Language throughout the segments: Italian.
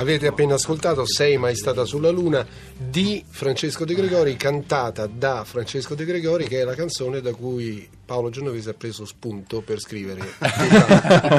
Avete appena ascoltato Sei mai stata sulla luna di Francesco De Gregori, cantata da Francesco De Gregori, che è la canzone da cui Paolo Genovese ha preso spunto per scrivere. Ah,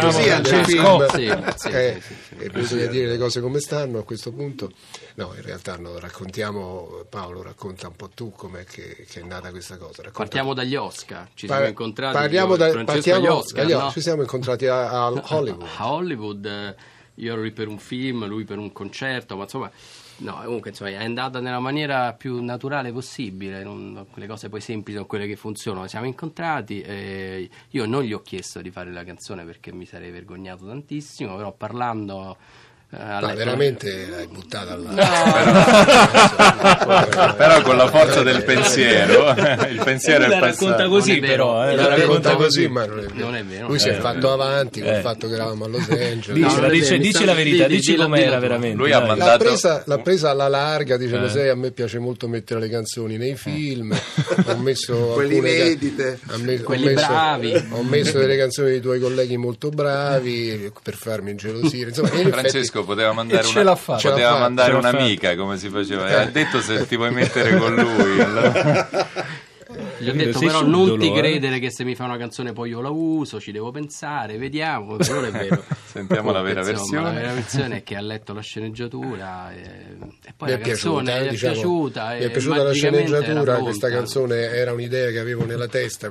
così, Francesco? film. Sì, sì, Eh, sì, sì, E bisogna dire le cose come stanno a questo punto. No, in realtà no, raccontiamo, Paolo racconta un po' tu com'è che, che è nata questa cosa. Racconta- Partiamo dagli Oscar. Ci Pa- siamo incontrati. parliamo da- Francesco partiamo Oscar. dagli- no? Ci siamo incontrati a, a Hollywood. A Hollywood, eh, io ero lì per un film, lui per un concerto, ma insomma, no, comunque insomma, è andata nella maniera più naturale possibile. non- le cose poi semplici sono quelle che funzionano. Siamo incontrati e io non gli ho chiesto di fare la canzone perché mi sarei vergognato tantissimo, però parlando. Eh, ha Ma veramente l'hai buttata là. Però con la forza del pensiero, il pensiero è la racconta passato. così, però. eh, La racconta così. ma non è vero. Non è vero. Lui si è Eh, fatto avanti col eh. fatto che eravamo a Los Angeles. Dici, No, mi dici sta- la verità, di- dici di- com'era tu. veramente. Lui ha mandato- L'ha presa, l'ha presa alla larga, dice Eh. lo sai, a me piace molto mettere le canzoni nei film, ho messo Quelli inedite. ho me- ho Quelli messo- bravi. ho messo delle canzoni dei tuoi colleghi molto bravi per farmi ingelosire, insomma, in effetti- Francesco poteva mandare, una, poteva fatta, mandare un'amica come si faceva e ha detto se ti vuoi mettere con lui allora- Gli ho detto sei però non ti eh. credere che se mi fa una canzone poi io la uso, ci devo pensare, vediamo, non è vero. Sentiamo la vera Insomma, versione. La vera versione è che ha letto la sceneggiatura e, e poi mi la canzone piaciuta, gli è diciamo, piaciuta. mi è piaciuta la sceneggiatura, questa canzone era un'idea che avevo nella testa,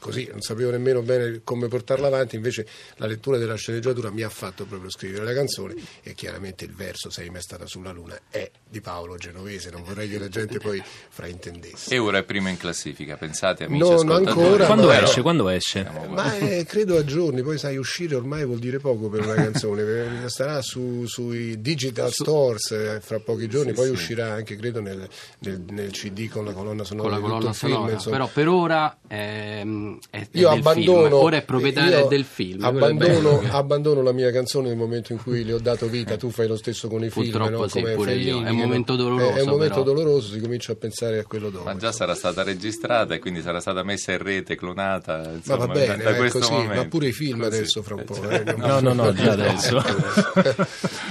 così non sapevo nemmeno bene come portarla avanti, invece la lettura della sceneggiatura mi ha fatto proprio scrivere la canzone e chiaramente il verso Sei mai stata sulla luna è di Paolo Genovese, non vorrei che la gente poi fraintendesse. e ora è prima in classifica pensate amici No, non ancora, Quando Però- esce? Quando esce? Ma eh, credo a giorni, poi sai, uscire ormai vuol dire poco per una canzone, eh, starà su- sui digital stores eh, fra pochi giorni, poi uscirà anche credo nel, nel- nel CD con la colonna sonora con la di tutto colonna il film, sonora, insomma. però per ora ehm, è, è Io del abbandono, film. ora è proprietaria io del film. è Abbandono, abbandono la mia canzone nel momento in cui le ho dato vita. Tu fai lo stesso con i film, Purtroppo no? pure io. Fellini, È un momento doloroso, È, è un momento però. doloroso, si comincia a pensare a quello dopo. ma già sarà stata registrata e quindi sarà stata messa in rete clonata Ma insomma, va bene, da è questo così, momento ma pure i film Così. adesso fra un po'. Eh, eh. No, no, no, già adesso.